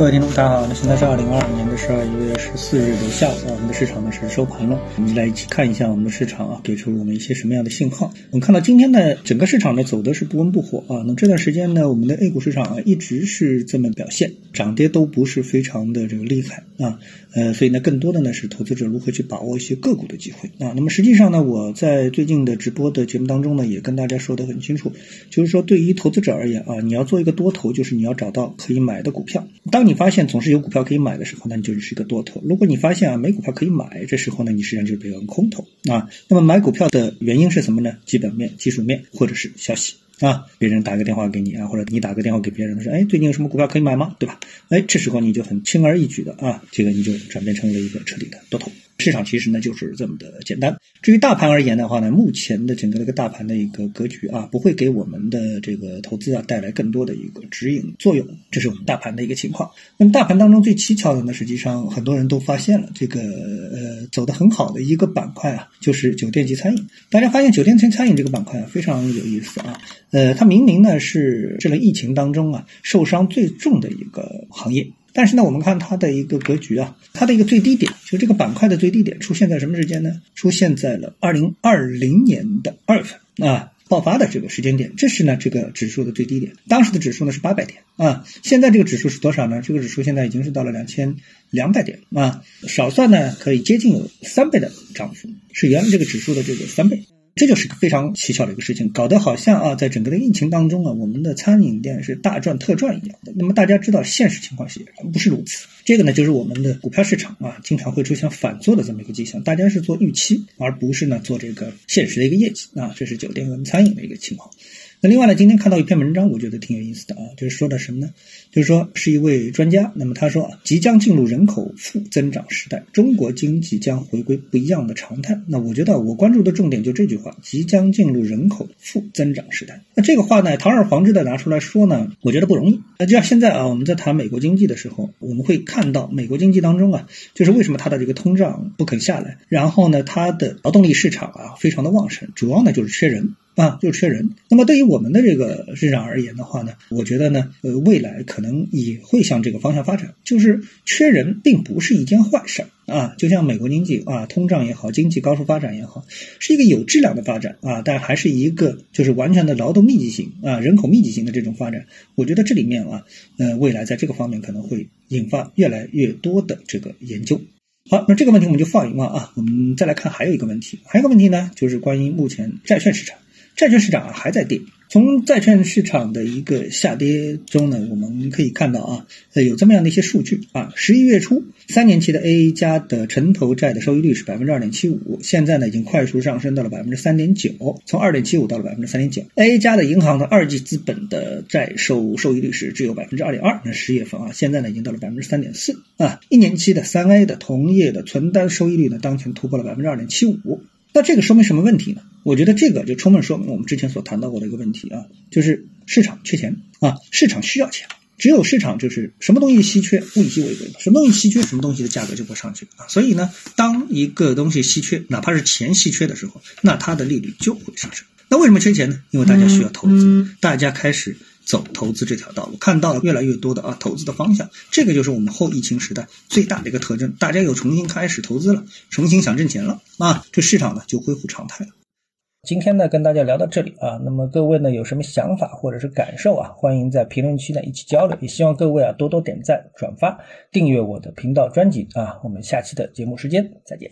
各位听众，大家好。那现在是二零二二年的十二月十四日的下午，我们的市场呢是收盘了。我们来一起看一下我们的市场啊，给出我们一些什么样的信号。我们看到今天呢，整个市场呢走的是不温不火啊。那这段时间呢，我们的 A 股市场啊一直是这么表现，涨跌都不是非常的这个厉害啊。呃，所以呢，更多的呢是投资者如何去把握一些个股的机会啊。那么实际上呢，我在最近的直播的节目当中呢，也跟大家说的很清楚，就是说对于投资者而言啊，你要做一个多头，就是你要找到可以买的股票。当你你发现总是有股票可以买的时候，那你就是一个多头。如果你发现啊没股票可以买，这时候呢你实际上就是一个空头啊。那么买股票的原因是什么呢？基本面、技术面或者是消息啊。别人打个电话给你啊，或者你打个电话给别人他说，哎，最近有什么股票可以买吗？对吧？哎，这时候你就很轻而易举的啊，这个你就转变成了一个彻底的多头。市场其实呢就是这么的简单。至于大盘而言的话呢，目前的整个的一个大盘的一个格局啊，不会给我们的这个投资啊带来更多的一个指引作用。这是我们大盘的一个情况。那么大盘当中最蹊跷的呢，实际上很多人都发现了这个呃走得很好的一个板块啊，就是酒店及餐饮。大家发现酒店及餐饮这个板块啊非常有意思啊。呃，它明明呢是这个疫情当中啊受伤最重的一个行业。但是呢，我们看它的一个格局啊，它的一个最低点，就这个板块的最低点出现在什么时间呢？出现在了二零二零年的二月份啊，爆发的这个时间点，这是呢这个指数的最低点。当时的指数呢是八百点啊，现在这个指数是多少呢？这个指数现在已经是到了两千两百点啊，少算呢可以接近有三倍的涨幅，是原来这个指数的这个三倍。这就是个非常蹊跷的一个事情，搞得好像啊，在整个的疫情当中啊，我们的餐饮店是大赚特赚一样的。那么大家知道，现实情况是不是如此？这个呢，就是我们的股票市场啊，经常会出现反做的这么一个迹象。大家是做预期，而不是呢做这个现实的一个业绩啊。这是酒店跟餐饮的一个情况。那另外呢，今天看到一篇文章，我觉得挺有意思的啊，就是说的什么呢？就是说是一位专家，那么他说啊，即将进入人口负增长时代，中国经济将回归不一样的常态。那我觉得我关注的重点就这句话：即将进入人口负增长时代。那这个话呢，堂而皇之的拿出来说呢，我觉得不容易。那就像现在啊，我们在谈美国经济的时候，我们会看到美国经济当中啊，就是为什么它的这个通胀不肯下来，然后呢，它的劳动力市场啊非常的旺盛，主要呢就是缺人。啊，就缺人。那么对于我们的这个市场而言的话呢，我觉得呢，呃，未来可能也会向这个方向发展。就是缺人并不是一件坏事啊。就像美国经济啊，通胀也好，经济高速发展也好，是一个有质量的发展啊，但还是一个就是完全的劳动密集型啊，人口密集型的这种发展。我觉得这里面啊，呃，未来在这个方面可能会引发越来越多的这个研究。好，那这个问题我们就放一放啊。我们再来看还有一个问题，还有一个问题呢，就是关于目前债券市场。债券市场还在跌，从债券市场的一个下跌中呢，我们可以看到啊，呃有这么样的一些数据啊，十一月初三年期的 A 加的城投债的收益率是百分之二点七五，现在呢已经快速上升到了百分之三点九，从二点七五到了百分之三点九。A 加的银行的二级资本的债收收益率是只有百分之二点二，那十月份啊，现在呢已经到了百分之三点四啊，一年期的三 A 的同业的存单收益率呢当前突破了百分之二点七五。那这个说明什么问题呢？我觉得这个就充分说明我们之前所谈到过的一个问题啊，就是市场缺钱啊，市场需要钱，只有市场就是什么东西稀缺，物以稀为贵，什么东西稀缺，什么东西的价格就会上去啊。所以呢，当一个东西稀缺，哪怕是钱稀缺的时候，那它的利率就会上升。那为什么缺钱呢？因为大家需要投资，大家开始。走投资这条道路，看到了越来越多的啊投资的方向，这个就是我们后疫情时代最大的一个特征，大家又重新开始投资了，重新想挣钱了啊，这市场呢就恢复常态了。今天呢跟大家聊到这里啊，那么各位呢有什么想法或者是感受啊，欢迎在评论区呢一起交流，也希望各位啊多多点赞、转发、订阅我的频道专辑啊，我们下期的节目时间再见。